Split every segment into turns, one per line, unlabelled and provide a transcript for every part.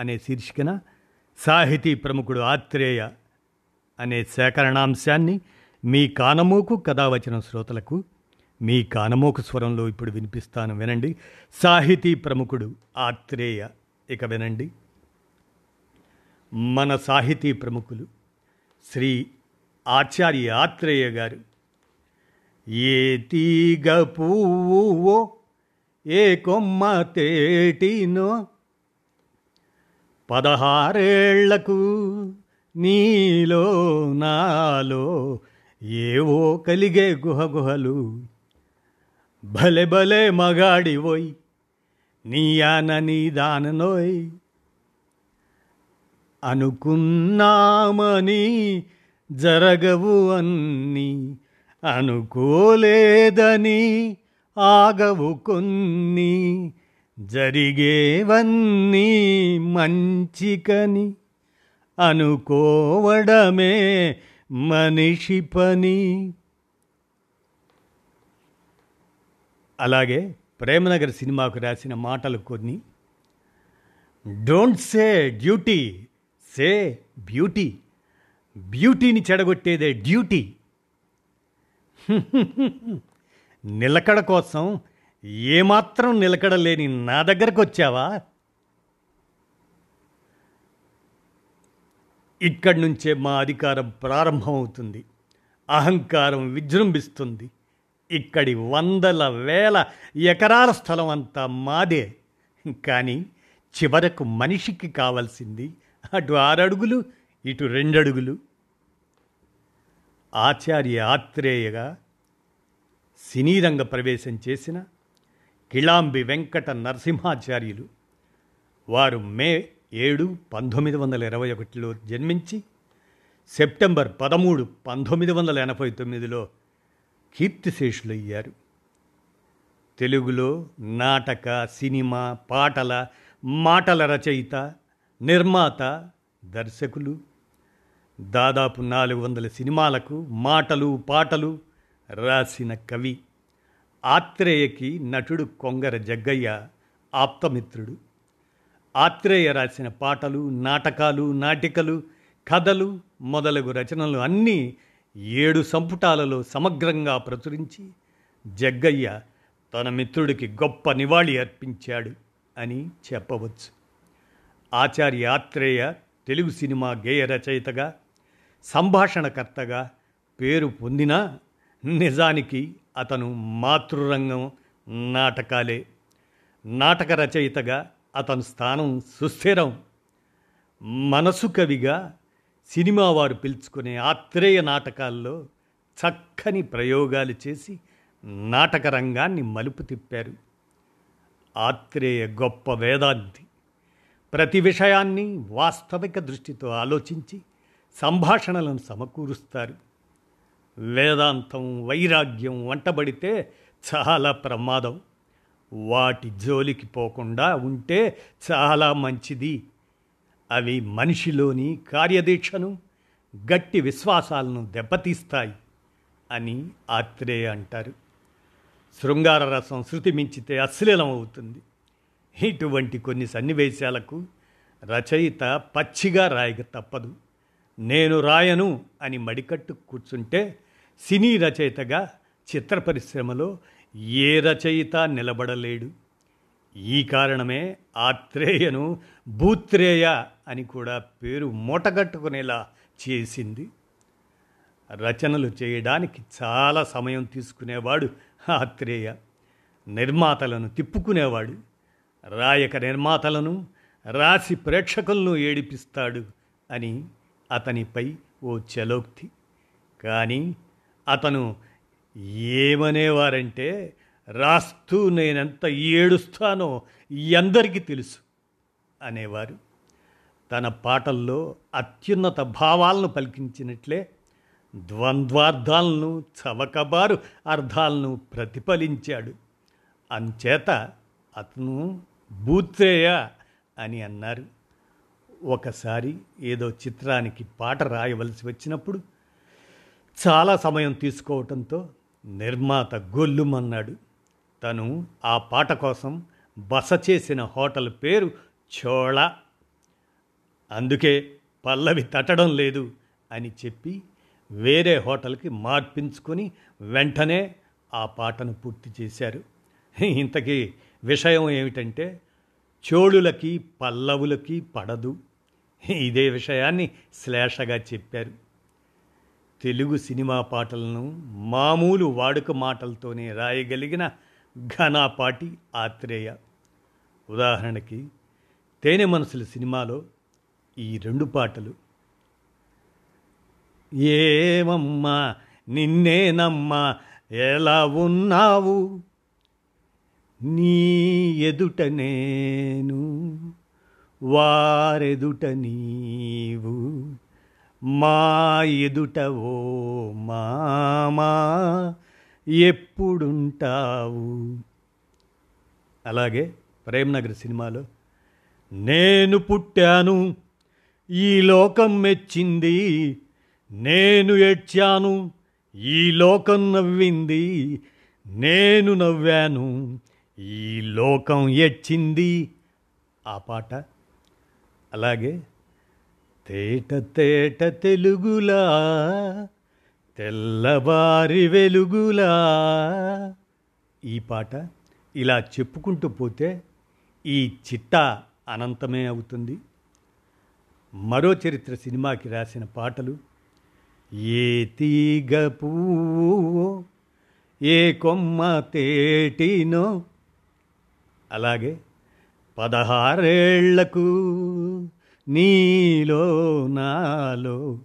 అనే శీర్షికన సాహితీ ప్రముఖుడు ఆత్రేయ అనే సేకరణాంశాన్ని మీ కానమోకు కథావచన శ్రోతలకు మీ కానమోకు స్వరంలో ఇప్పుడు వినిపిస్తాను వినండి. సాహితీ ప్రముఖుడు ఆత్రేయ ఇక వినండి. మన సాహితీ ప్రముఖులు శ్రీ ఆచార్య ఆత్రేయ గారు ఏ తీగ పువ్వువో ఏ కొమ్మ తేటినో పదహారేళ్ళకు నీలో నాలో ఏవో కలిగే గుహగుహలు. భలే భలే మగాడివోయ్ నీయాన నీ దాననోయ్ అనుకున్నామని జరగవు అన్ని అనుకోలేదని ఆగవు కొన్ని. జరిగేవన్నీ మంచికని అనుకోవడమే మనిషి పని. అలాగే ప్రేమనగర్ సినిమాకు రాసిన మాటలు కొన్ని. Don't say duty say beauty. బ్యూటీని చెడగొట్టేదే డ్యూటీ. నిలకడ కోసం ఏమాత్రం నిలకడలేని నా దగ్గరకు వచ్చావా? ఇక్కడి నుంచే మా అధికారం ప్రారంభమవుతుంది. అహంకారం విజృంభిస్తుంది. ఇక్కడి వందల వేల ఎకరాల స్థలం అంతా మాదే. కానీ చివరకు మనిషికి కావాల్సింది అటు ఆరడుగులు ఇటు రెండడుగులు. ఆచార్య ఆత్రేయగా సినీరంగ ప్రవేశం చేసిన కిళాంబి వెంకట నరసింహాచార్యులు. వారు మే ఏడు పంతొమ్మిది వందల ఇరవై ఒకటిలో జన్మించి సెప్టెంబర్ పదమూడు పంతొమ్మిది వందల ఎనభై తొమ్మిదిలో కీర్తిశేషులయ్యారు. తెలుగులో నాటక సినిమా పాటల మాటల రచయిత నిర్మాత దర్శకులు దాదాపు నాలుగు వందల సినిమాలకు మాటలు పాటలు రాసిన కవి. ఆత్రేయకి నటుడు కొంగర జగ్గయ్య ఆప్తమిత్రుడు. ఆత్రేయ రాసిన పాటలు నాటకాలు నాటికలు కథలు మొదలగు రచనలు అన్నీ ఏడు సంపుటాలలో సమగ్రంగా ప్రచురించి జగ్గయ్య తన మిత్రుడికి గొప్ప నివాళి అర్పించాడు అని చెప్పవచ్చు. ఆచార్య ఆత్రేయ తెలుగు సినిమా గేయ రచయితగా సంభాషణకర్తగా పేరు పొందినా నిజానికి అతను మాతృరంగం నాటకాలే. నాటక రచయితగా అతని స్థానం సుస్థిరం. మనసు కవిగా సినిమా వారు పిలుచుకునే ఆత్రేయ నాటకాల్లో చక్కని ప్రయోగాలు చేసి నాటక రంగాన్ని మలుపు తిప్పారు. ఆత్రేయ గొప్ప వేదాంతి. ప్రతి విషయాన్ని వాస్తవిక దృష్టితో ఆలోచించి సంభాషణలను సమకూరుస్తారు. వేదాంతం వైరాగ్యం వంటబడితే చాలా ప్రమాదం. వాటి జోలికి పోకుండా ఉంటే చాలా మంచిది. అవి మనిషిలోని కార్యదీక్షను గట్టి విశ్వాసాలను దెబ్బతీస్తాయి అని ఆత్రేయ అంటారు. శృంగార రసం శృతి మించితే అశ్లీలం అవుతుంది ఇటువంటి కొన్ని సన్నివేశాలకు రచయిత పచ్చిగా రాయక తప్పదు. నేను రాయను అని మడికట్టు కూర్చుంటే సినీ రచయితగా చిత్ర పరిశ్రమలో ఏ రచయిత నిలబడలేడు. ఈ కారణమే ఆత్రేయను భూత్రేయ అని కూడా పేరు మూటగట్టుకునేలా చేసింది. రచనలు చేయడానికి చాలా సమయం తీసుకునేవాడు ఆత్రేయ. నిర్మాతలను తిప్పుకునేవాడు. రాయక నిర్మాతలను రాసి ప్రేక్షకులను ఏడిపిస్తాడు అని అతనిపై ఓ చలోక్తి. కానీ అతను ఏమనేవారంటే రాస్తూ నేనెంత ఏడుస్తానో ఎందరికీ తెలుసు అనేవారు. తన పాటల్లో అత్యున్నత భావాలను పలికించినట్లే ద్వంద్వార్థాలను చవకబారు అర్థాలను ప్రతిఫలించాడు. అంచేత అతను బూత్రేయ అని అన్నారు. ఒకసారి ఏదో చిత్రానికి పాట రాయవలసి వచ్చినప్పుడు చాలా సమయం తీసుకోవటంతో నిర్మాత గొల్లుమన్నాడు తను ఆ పాట కోసం బస చేసిన హోటల్ పేరు చోళ. అందుకే పల్లవి తట్టడం లేదు అని చెప్పి వేరే హోటల్కి మార్పించుకొని వెంటనే ఆ పాటను పూర్తి చేశారు. ఇంతకీ విషయం ఏమిటంటే చోళులకి పల్లవులకి పడదు. ఇదే విషయాన్ని శ్లేషగా చెప్పారు. తెలుగు సినిమా పాటలను మామూలు వాడుక మాటలతోనే రాయగలిగిన ఘనాపాటి ఆత్రేయ. ఉదాహరణకి తేనె మనసుల సినిమాలో ఈ రెండు పాటలు. ఏమమ్మా నిన్నేనమ్మా ఎలా ఉన్నావు? నీ ఎదుట నేను వారెదుట నీవు. మా ఎదుట ఓ మామా ఎప్పుడుంటావు? అలాగే ప్రేమ్నగర్ సినిమాలో నేను పుట్టాను ఈ లోకం మెచ్చింది నేను ఏడ్చాను ఈ లోకం నవ్వింది నేను నవ్వాను ఈ లోకం ఎచ్చింది ఆ పాట అలాగే తేట తేట తెలుగులా తెల్లవారి వెలుగులా. ఈ పాట ఇలా చెప్పుకుంటూ పోతే ఈ చిట్ట అనంతమే అవుతుంది. మరో చరిత్ర సినిమాకి రాసిన పాటలు ఏ తీగ పువ్వు ఏ కొమ్మ తేటినో. అలాగే పదహారేళ్ళకు నీలో నాలో.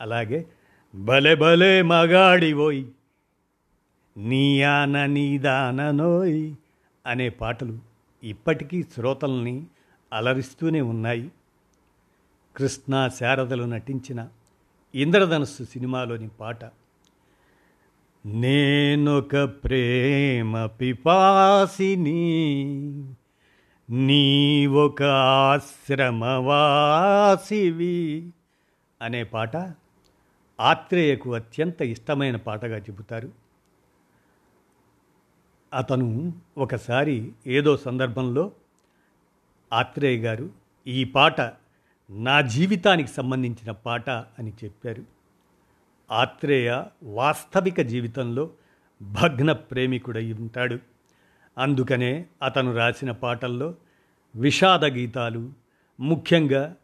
అలాగే భలే భలే మగాడివోయ్ నీయాన నీదాననోయ్ అనే పాటలు ఇప్పటికీ శ్రోతల్ని అలరిస్తూనే ఉన్నాయి. కృష్ణ శారదలు నటించిన ఇంద్రధనస్సు సినిమాలోని పాట నేనొక ప్రేమ పిపాసిని నీ ఆశ్రమవాసివి అనే పాట ఆత్రేయకు అత్యంత ఇష్టమైన పాటగా చెబుతారు. అతను ఒకసారి ఏదో సందర్భంలో ఆత్రేయ గారు ఈ పాట నా జీవితానికి సంబంధించిన పాట అని చెప్పారు. ఆత్రేయ వాస్తవిక జీవితంలో భగ్న ప్రేమికుడై ఉంటాడు. అందుకనే అతను రాసిన పాటల్లో విషాద గీతాలు ముఖ్యంగా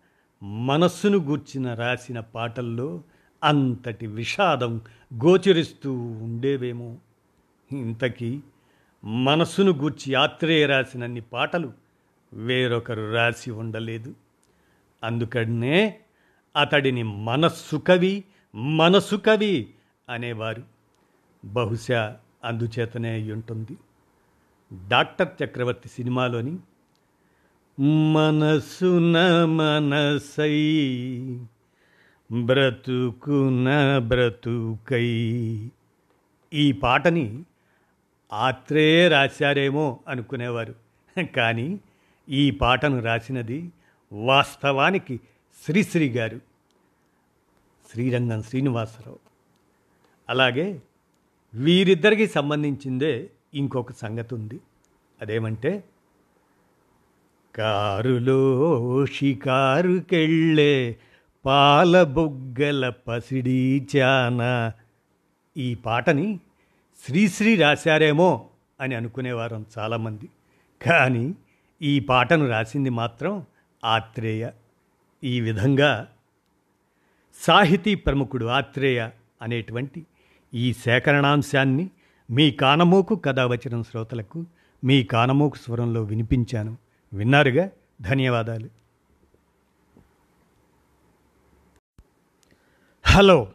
మనస్సును గూర్చిన రాసిన పాటల్లో అంతటి విషాదం గోచరిస్తూ ఉండేవేమో. ఇంతకీ మనస్సును గూర్చి ఆత్రేయ రాసినన్ని పాటలు వేరొకరు రాసి ఉండలేదు. అందుకనే అతడిని మనస్సు కవి మనసు కవి అనేవారు. బహుశా అందుచేతనే ఉంటుంది డాక్టర్ చక్రవర్తి సినిమాలోని మనసున మనసై బ్రతుకున బ్రతుకై. ఈ పాటని ఆత్రేయ రాశారేమో అనుకునేవారు. కానీ ఈ పాటను రాసినది వాస్తవానికి శ్రీశ్రీ గారు. శ్రీరంగం శ్రీనివాసరావు. అలాగే వీరిద్దరికి సంబంధించిందే ఇంకొక సంగతి ఉంది. అదేమంటే కారులో షికారుకెళ్ళే పాల బొగ్గల పసిడి చాన. ఈ పాటని శ్రీశ్రీ రాశారేమో అని అనుకునేవారం చాలామంది. కానీ ఈ పాటను రాసింది మాత్రం ఆత్రేయ. ఈ విధంగా సాహితీ ప్రముఖుడు ఆత్రేయ అనేటువంటి ఈ సేకరణాంశాన్ని మీ కానమోకు కథావచనం శ్రోతలకు మీ కానమోకు స్వరంలో వినిపించాను. విన్నారుగా? ధన్యవాదాలు. హలో.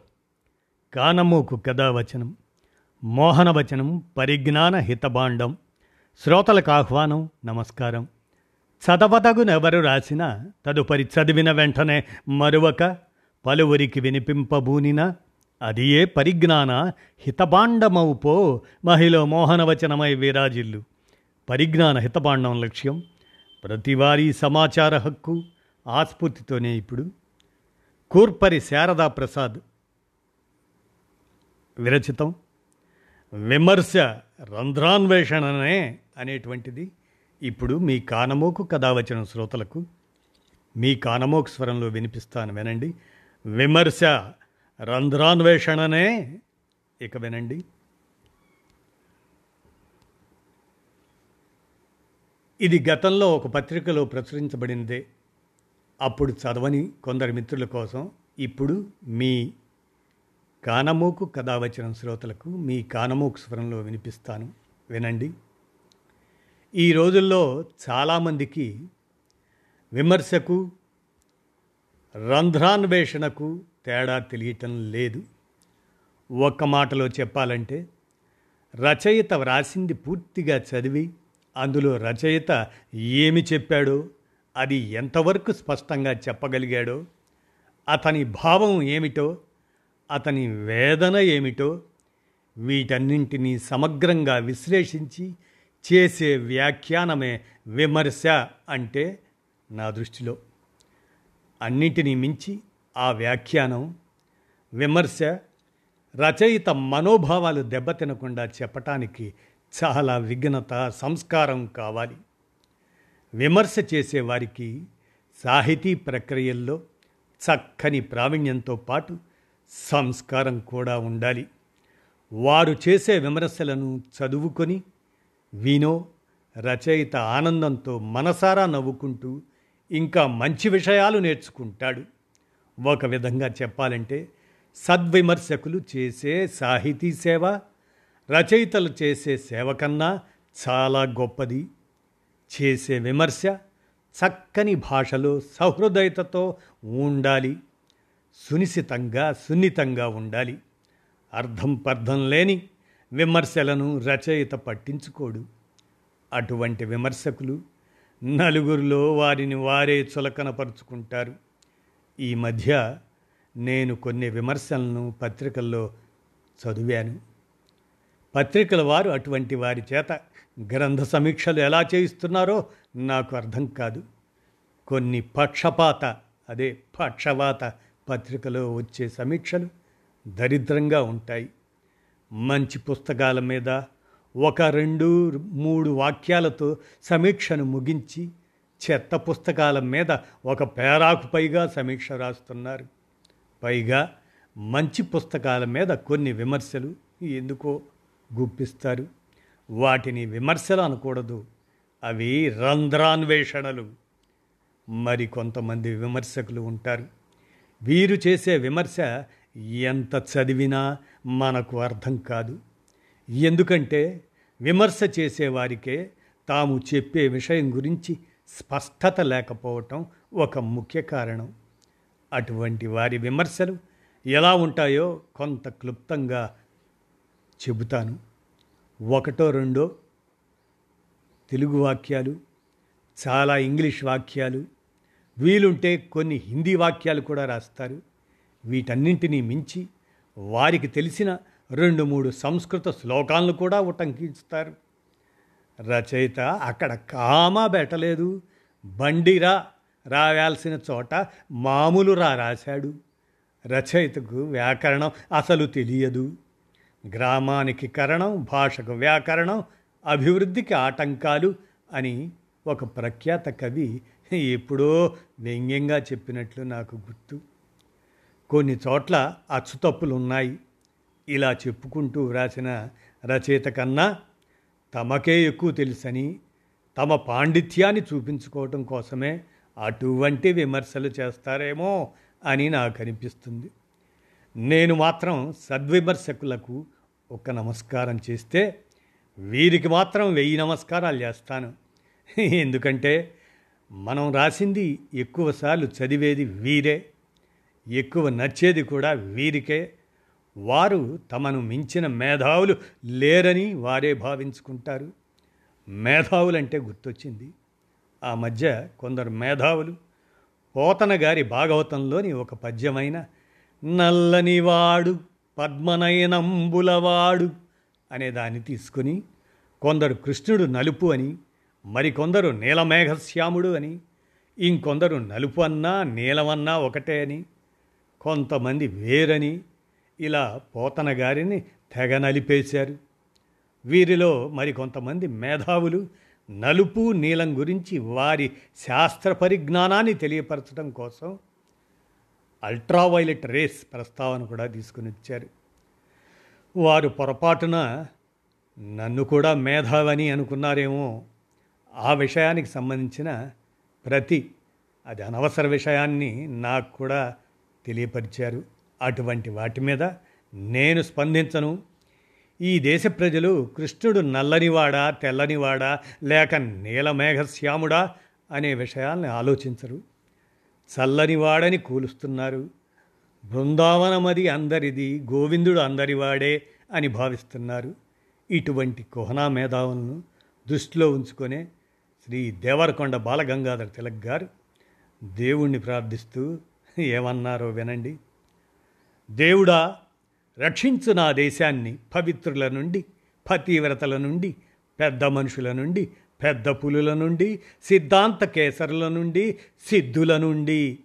కానమోకు కథావచనం మోహనవచనం పరిజ్ఞాన హితబాండం శ్రోతలకు ఆహ్వానం నమస్కారం. చదవదగునెవరు రాసిన తదుపరి చదివిన వెంటనే మరువక పలువురికి వినిపింపబూనిన అది ఏ పరిజ్ఞాన హితభాండమవుపో మహిళ మోహనవచనమై విరాజిల్లు. పరిజ్ఞాన హితభాండం లక్ష్యం ప్రతివారీ సమాచార హక్కు ఆస్ఫూర్తితోనే ఇప్పుడు. కూర్పరి శారదా ప్రసాద్. విరచితం విమర్శ రంధ్రాన్వేషణనే అనేటువంటిది ఇప్పుడు మీ కానమోకు కథావచన శ్రోతలకు. మీ కానమోకు స్వరంలో వినిపిస్తాను వినండి. విమర్శ రంధ్రాన్వేషణనే ఇక వినండి. ఇది గతంలో ఒక పత్రికలో ప్రచురించబడిందే. అప్పుడు చదవని కొందరి మిత్రుల కోసం ఇప్పుడు మీ కానమూకు కథ వచ్చిన శ్రోతలకు మీ కానమూకు స్వరంలో వినిపిస్తాను. వినండి. ఈ రోజుల్లో చాలామందికి విమర్శకు రంధ్రాన్వేషణకు తేడా తెలియటం లేదు. ఒక్క మాటలో చెప్పాలంటే రచయిత వ్రాసింది పూర్తిగా చదివి అందులో రచయిత ఏమి చెప్పాడో అది ఎంతవరకు స్పష్టంగా చెప్పగలిగాడో అతని భావం ఏమిటో అతని వేదన ఏమిటో వీటన్నింటినీ సమగ్రంగా విశ్లేషించి చేసే వ్యాఖ్యానమే విమర్శ అంటే నా దృష్టిలో. అన్నింటినీ మించి ఆ వ్యాఖ్యానం విమర్శ రచయిత మనోభావాలు దెబ్బతినకుండా చెప్పటానికి చాలా విఘ్నత సంస్కారం కావాలి. విమర్శ చేసేవారికి సాహితీ ప్రక్రియల్లో చక్కని ప్రావీణ్యంతో పాటు సంస్కారం కూడా ఉండాలి. వారు చేసే విమర్శలను చదువుకొని వినో రచయిత ఆనందంతో మనసారా నవ్వుకుంటూ ఇంకా మంచి విషయాలు నేర్చుకుంటాడు. ఒక విధంగా చెప్పాలంటే సద్విమర్శకులు చేసే సాహితీ సేవ రచయితలు చేసే సేవ కన్నా చాలా గొప్పది. చేసే విమర్శ చక్కని భాషలో సహృదయతతో ఉండాలి. సునిశితంగా సున్నితంగా ఉండాలి. అర్థం పర్థం లేని విమర్శలను రచయిత పట్టించుకోడు. అటువంటి విమర్శకులు నలుగురిలో వారిని వారే చులకనపరుచుకుంటారు ఈ మధ్య నేను కొన్ని విమర్శలను పత్రికల్లో చదివాను. పత్రికల వారు అటువంటి వారి చేత గ్రంథ సమీక్షలు ఎలా చేయిస్తున్నారో నాకు అర్థం కాదు. కొన్ని పక్షపాత అదే పక్షవాత పత్రికలో వచ్చే సమీక్షలు దరిద్రంగా ఉంటాయి. మంచి పుస్తకాల మీద ఒక రెండు మూడు వాక్యాలతో సమీక్షను ముగించి చెత్త పుస్తకాల మీద ఒక పేరాకు పైగా సమీక్ష రాస్తున్నారు. పైగా మంచి పుస్తకాల మీద కొన్ని విమర్శలు ఎందుకో గుప్పిస్తారు. వాటిని విమర్శలు అనకూడదు. అవి రంధ్రాన్వేషణలు. మరి కొంతమంది విమర్శకులు ఉంటారు. వీరు చేసే విమర్శ ఎంత చదివినా మనకు అర్థం కాదు. ఎందుకంటే విమర్శ చేసేవారికే తాము చెప్పే విషయం గురించి స్పష్టత లేకపోవటం ఒక ముఖ్య కారణం. అటువంటి వారి విమర్శలు ఎలా ఉంటాయో కొంత క్లుప్తంగా చెబుతాను. ఒకటో రెండో తెలుగు వాక్యాలు చాలా ఇంగ్లీష్ వాక్యాలు వీలుంటే కొన్ని హిందీ వాక్యాలు కూడా రాస్తారు. వీటన్నింటినీ మించి వారికి తెలిసిన రెండు మూడు సంస్కృత శ్లోకాలను కూడా ఉటంకిస్తారు. రచయిత అక్కడ కామా పెట్టలేదు బండిరా రావాల్సిన చోట మామూలు రా రాశాడు. రచయితకు వ్యాకరణం అసలు తెలియదు. గ్రామానికి కరణం భాషకు వ్యాకరణం అభివృద్ధికి ఆటంకాలు అని ఒక ప్రఖ్యాత కవి ఎప్పుడో వ్యంగ్యంగా చెప్పినట్లు నాకు గుర్తు. కొన్ని చోట్ల అచ్చుతప్పులు ఉన్నాయి ఇలా చెప్పుకుంటూ వ్రాసిన రచయిత కన్నా తమకే ఎక్కువ తెలుసని తమ పాండిత్యాన్ని చూపించుకోవటం కోసమే అటువంటి విమర్శలు చేస్తారేమో అని నాకు అనిపిస్తుంది నేను మాత్రం సద్విమర్శకులకు ఒక నమస్కారం చేస్తే వీరికి మాత్రం వెయ్యి నమస్కారాలు చేస్తాను. ఎందుకంటే మనం రాసింది ఎక్కువసార్లు చదివేది వీరే ఎక్కువ నచ్చేది కూడా వీరికే వారు తమను మించిన మేధావులు లేరని వారే భావించుకుంటారు. మేధావులంటే గుర్తొచ్చింది. ఆ మధ్య కొందరు మేధావులు పోతన గారి భాగవతంలోని ఒక పద్యమైన నల్లనివాడు పద్మనయనంబులవాడు అనే దాన్ని తీసుకుని కొందరు కృష్ణుడు నలుపు అని మరికొందరు నీలమేఘశ్యాముడు అని ఇంకొందరు నలుపు అన్నా నీలమన్నా ఒకటే అని కొంతమంది వేరని ఇలా పోతన గారిని తెగ నలిపేశారు వీరిలో మరికొంతమంది మేధావులు నలుపు నీలం గురించి వారి శాస్త్ర పరిజ్ఞానాన్ని తెలియపరచడం కోసం అల్ట్రావైలెట్ రేస్ ప్రస్తావన కూడా తీసుకుని వచ్చారు. వారు పొరపాటున నన్ను కూడా మేధావని అనుకున్నారేమో ఆ విషయానికి సంబంధించిన ప్రతి అది అనవసర విషయాన్ని నాకు కూడా తెలియపరిచారు. అటువంటి వాటి మీద నేను స్పందించను. ఈ దేశ ప్రజలు కృష్ణుడు నల్లనివాడా తెల్లనివాడా లేక నీలమేఘశ్యాముడా అనే విషయాల్ని ఆలోచించరు. చల్లనివాడని కూలుస్తున్నారు. బృందావనమది అందరిది గోవిందుడు అందరివాడే అని భావిస్తున్నారు. ఇటువంటి కుహనా మేధావులను దృష్టిలో ఉంచుకొనే శ్రీ దేవరకొండ బాలగంగాధర తిలక్ గారు దేవుణ్ణి ప్రార్థిస్తూ ఏమన్నారో వినండి. దేవుడా రక్షించు నా దేశాన్ని పవిత్రుల నుండి పతివ్రతల నుండి పెద్ద మనుషుల నుండి పెద్ద పులుల నుండి సిద్ధాంత కేసరుల నుండి సిద్ధుల నుండి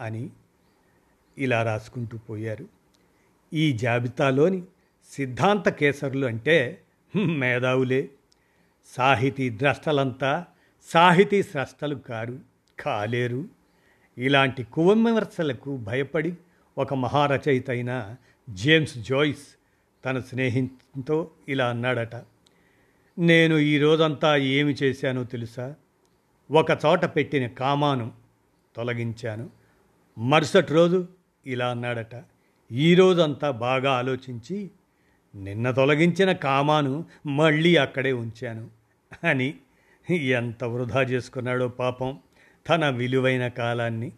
అని ఇలా రాసుకుంటూ పోయారు. ఈ జాబితాలోని సిద్ధాంత కేసరులు అంటే మేధావులే. సాహితీ ద్రష్టలంతా సాహితీ స్రష్టలు కారు కాలేరు. ఇలాంటి కువమర్శలకు భయపడి ఒక మహారచయిత అయిన జేమ్స్ జోయిస్ తన స్నేహితుతో ఇలా అన్నాడట నేను ఈ రోజంతా ఏమి చేశానో తెలుసా? ఒక చోట పెట్టిన కామాను తొలగించాను. మరుసటి రోజు ఇలా అన్నాడట ఈ రోజంతా బాగా ఆలోచించి నిన్న తొలగించిన కామాను మళ్ళీ అక్కడే ఉంచాను అని ఎంత వృధా చేసుకున్నాడో పాపం తన విలువైన కాలాన్ని.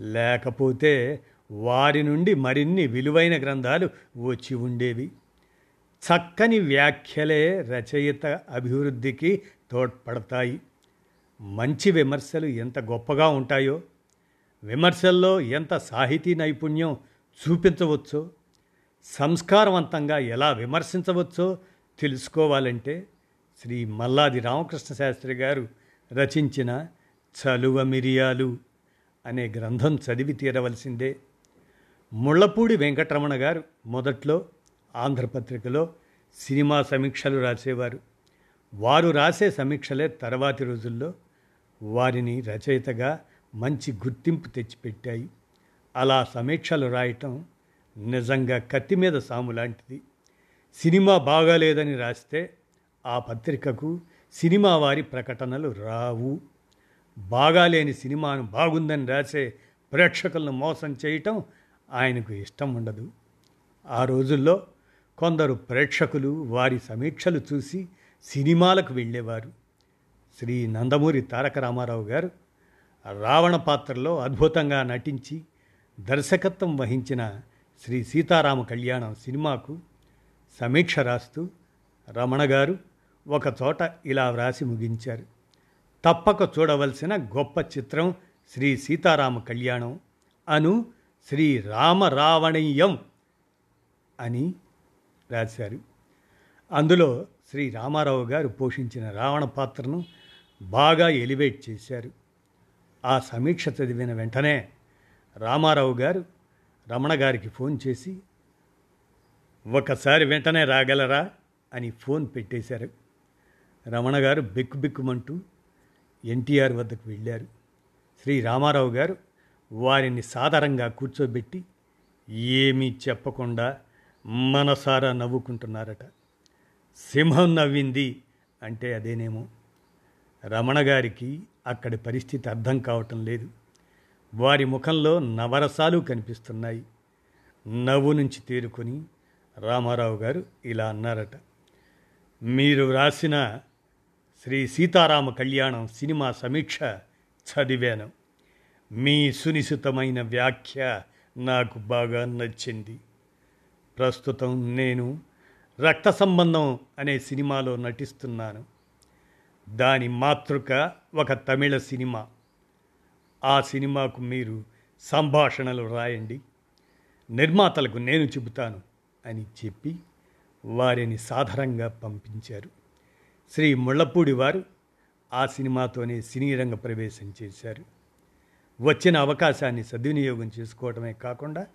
లేకపోతే వారి నుండి మరిన్ని విలువైన గ్రంథాలు వచ్చి ఉండేవి. చక్కని వ్యాఖ్యలే రచయిత అభివృద్ధికి తోడ్పడతాయి. మంచి విమర్శలు ఎంత గొప్పగా ఉంటాయో విమర్శల్లో ఎంత సాహితీ నైపుణ్యం చూపించవచ్చో సంస్కారవంతంగా ఎలా విమర్శించవచ్చో తెలుసుకోవాలంటే శ్రీ మల్లాది రామకృష్ణ శాస్త్రి గారు రచించిన చలువ మిరియాలు అనే గ్రంథం చదివి తీరవలసిందే. ముళ్ళపూడి వెంకటరమణ గారు మొదట్లో ఆంధ్రపత్రికలో సినిమా సమీక్షలు రాసేవారు. వారు రాసే సమీక్షలే తర్వాతి రోజుల్లో వారిని రచయితగా మంచి గుర్తింపు తెచ్చిపెట్టాయి. అలా సమీక్షలు రాయటం నిజంగా కత్తి మీద సాము లాంటిది. సినిమా బాగాలేదని రాస్తే ఆ పత్రికకు సినిమా వారి ప్రకటనలు రావు. బాగాలేని సినిమాను బాగుందని రాసే ప్రేక్షకులను మోసం చేయటం ఆయనకు ఇష్టం ఉండదు. ఆ రోజుల్లో కొందరు ప్రేక్షకులు వారి సమీక్షలు చూసి సినిమాలకు వెళ్ళేవారు. శ్రీ నందమూరి తారక రామారావు గారు రావణ పాత్రలో అద్భుతంగా నటించి దర్శకత్వం వహించిన శ్రీ సీతారామ కళ్యాణం సినిమాకు సమీక్ష రాస్తూ రమణ గారు ఒక చోట ఇలా వ్రాసి ముగించారు. తప్పక చూడవలసిన గొప్ప చిత్రం శ్రీ సీతారామ కళ్యాణం అను శ్రీరామరావణీయం అని రాశారు. అందులో శ్రీ రామారావు గారు పోషించిన రావణ పాత్రను బాగా ఎలివేట్ చేశారు. ఆ సమీక్ష చదివిన వెంటనే రామారావు గారు రమణ గారికి ఫోన్ చేసి ఒకసారి వెంటనే రాగలరా? అని ఫోన్ పెట్టేశారు. రమణ గారు బిక్కు బిక్కుమంటూ ఎన్టీఆర్ వద్దకు వెళ్ళారు. శ్రీ రామారావు గారు వారిని సాధారణంగా కూర్చోబెట్టి ఏమీ చెప్పకుండా మనసారా నవ్వుకుంటున్నారట. సింహం నవ్వింది అంటే అదేనేమో. రమణ గారికి అక్కడి పరిస్థితి అర్థం కావటం లేదు. వారి ముఖంలో నవరసాలు కనిపిస్తున్నాయి. నవ్వు నుంచి తేరుకొని రామారావు గారు ఇలా అన్నారట. మీరు వ్రాసిన శ్రీ సీతారామ కళ్యాణం సినిమా సమీక్ష చదివాను. మీ సునిశితమైన వ్యాఖ్య నాకు బాగా నచ్చింది. ప్రస్తుతం నేను రక్త సంబంధం అనే సినిమాలో నటిస్తున్నాను. దాని మాతృక ఒక తమిళ సినిమా. ఆ సినిమాకు మీరు సంభాషణలు రాయండి. నిర్మాతలకు నేను చెబుతాను అని చెప్పి వారిని సాధారణంగా పంపించారు. శ్రీ ముళ్ళపూడి వారు ఆ సినిమాతోనే సినీ రంగ ప్రవేశం చేశారు. వచ్చిన అవకాశాన్ని సద్వినియోగం చేసుకోవడమే కాకుండా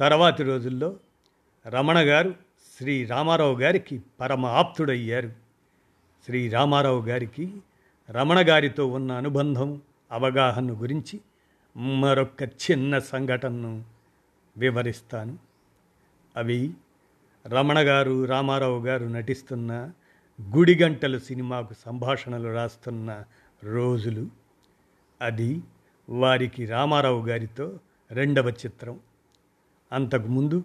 తర్వాతి రోజుల్లో రమణ గారు శ్రీ రామారావు గారికి పరమ ఆప్తుడయ్యారు. శ్రీ రామారావు గారికి రమణ గారితో ఉన్న అనుబంధం అవగాహన గురించి మరొక చిన్న సంఘటనను వివరిస్తాను. అవి రమణ గారు రామారావు గారు నటిస్తున్న గుడిగంటలు సినిమాకు సంభాషణలు రాస్తున్న రోజులు. అది వారికి రామారావు గారితో రెండవ చిత్రం. అంతకుముందు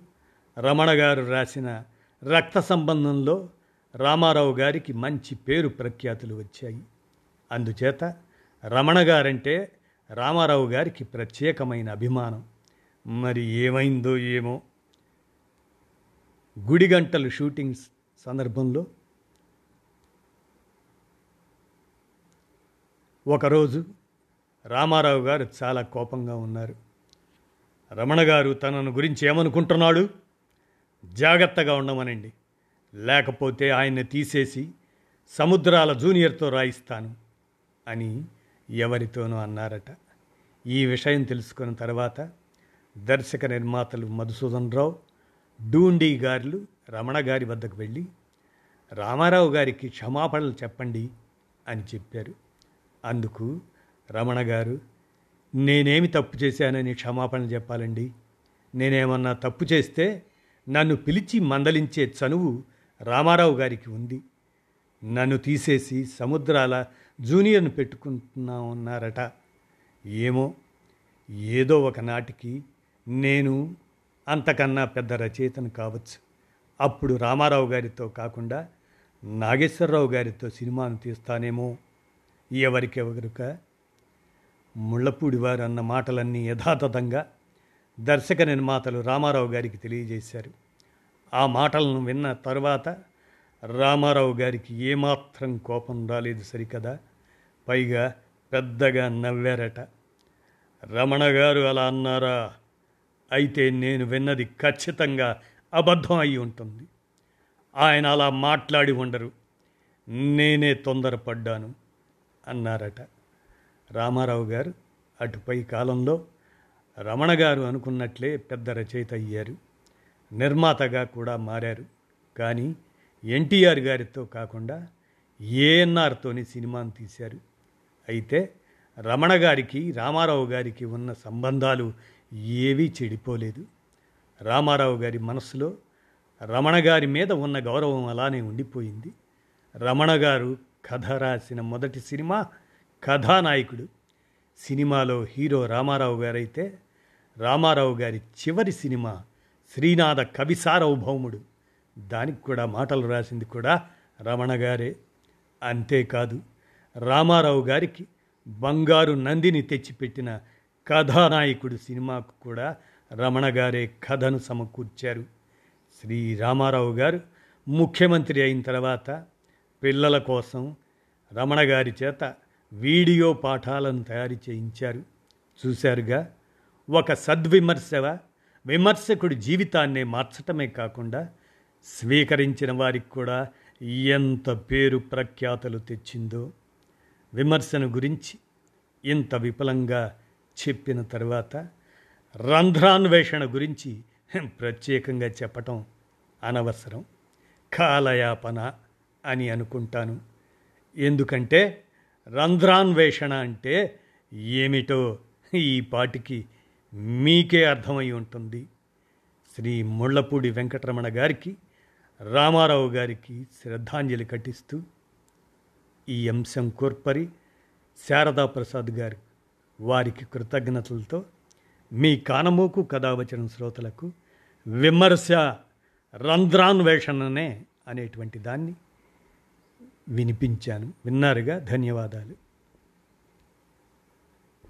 రమణ గారు రాసిన రక్త సంబంధంలో రామారావు గారికి మంచి పేరు ప్రఖ్యాతులు వచ్చాయి. అందుచేత రమణ గారంటే రామారావు గారికి ప్రత్యేకమైన అభిమానం. మరి ఏమైందో ఏమో? గుడిగంటలు షూటింగ్ సందర్భంలో ఒకరోజు రామారావు గారు చాలా కోపంగా ఉన్నారు. రమణ గారు తనను గురించి ఏమనుకుంటున్నాడు? జాగ్రత్తగా ఉండమనండి. లేకపోతే ఆయన్ని తీసేసి సముద్రాల జూనియర్తో రాయిస్తాను అని ఎవరితోనూ అన్నారట. ఈ విషయం తెలుసుకున్న తర్వాత దర్శక నిర్మాతలు మధుసూదన్ రావు డూండి గారులు రమణ గారి వద్దకు వెళ్ళి రామారావు గారికి క్షమాపణలు చెప్పండి అని చెప్పారు. అందుకు రమణ గారు నేనేమి తప్పు చేశానని క్షమాపణ చెప్పాలండి. నేనేమన్నా తప్పు చేస్తే నన్ను పిలిచి మందలించే చనువు రామారావు గారికి ఉంది. నన్ను తీసేసి సముద్రాల జూనియర్ను పెట్టుకుంటున్నా ఉన్నారట ఏమో ఏదో ఒక నాటికి నేను అంతకన్నా పెద్ద రచయితను కావచ్చు. అప్పుడు రామారావు గారితో కాకుండా నాగేశ్వరరావు గారితో సినిమాను తీస్తానేమో. ఎవరికెవరుక ముళ్ళపూడి వారు అన్న మాటలన్నీ యథాతథంగా దర్శక నిర్మాతలు రామారావు గారికి తెలియజేశారు. ఆ మాటలను విన్న తర్వాత రామారావు గారికి ఏమాత్రం కోపం రాలేదు సరికదా? పైగా పెద్దగా నవ్వారట. రమణ గారు అలా అన్నారా? అయితే నేను విన్నది ఖచ్చితంగా అబద్ధం అయి ఉంటుంది. ఆయన అలా మాట్లాడి ఉండరు. నేనే తొందరపడ్డాను అన్నారట. రామారావు గారు అటుపై కాలంలో రమణ గారు అనుకున్నట్లే పెద్ద రచయిత అయ్యారు. నిర్మాతగా కూడా మారారు. కానీ ఎన్టీఆర్ గారితో కాకుండా ఏఎన్ఆర్తోనే సినిమాను తీశారు. అయితే రమణ గారికి రామారావు గారికి ఉన్న సంబంధాలు ఏవీ చెడిపోలేదు. రామారావు గారి మనసులో రమణ గారి మీద ఉన్న గౌరవం అలానే ఉండిపోయింది. రమణ గారు కథ రాసిన మొదటి సినిమా కథానాయకుడు సినిమాలో హీరో రామారావు గారైతే రామారావు గారి చివరి సినిమా శ్రీనాథ కవి సార్వభౌముడు దానికి కూడా మాటలు రాసింది కూడా రమణ గారే. అంతేకాదు రామారావు గారికి బంగారు నందిని తెచ్చిపెట్టిన కథానాయకుడు సినిమాకు కూడా రమణ గారే కథను సమకూర్చారు. శ్రీ రామారావు గారు ముఖ్యమంత్రి అయిన తర్వాత పిల్లల కోసం రమణ గారి చేత వీడియో పాఠాలను తయారు చేయించారు. చూశారుగా ఒక సద్విమర్శ విమర్శకుడి జీవితాన్నే మార్చటమే కాకుండా స్వీకరించిన వారికి కూడా ఎంత పేరు ప్రఖ్యాతలు తెచ్చిందో విమర్శన గురించి ఇంత విపులంగా చెప్పిన తర్వాత రంధ్రాన్వేషణ గురించి ప్రత్యేకంగా చెప్పటం అనవసరం. కాలయాపన అని అనుకుంటాను. ఎందుకంటే రంధ్రాన్వేషణ అంటే ఏమిటో ఈ పాటికి మీకే అర్థమై ఉంటుంది. శ్రీ ముళ్ళపూడి వెంకటరమణ గారికి రామారావు గారికి శ్రద్ధాంజలి కట్టిస్తూ ఈ అంశం కోర్పరి శారదా ప్రసాద్ గారు వారికి కృతజ్ఞతలతో మీ కానమోకు కథావచన శ్రోతలకు విమర్శ రంధ్రాన్వేషణనే అనేటువంటి దాన్ని వినిపించాను. విన్నారుగా? ధన్యవాదాలు.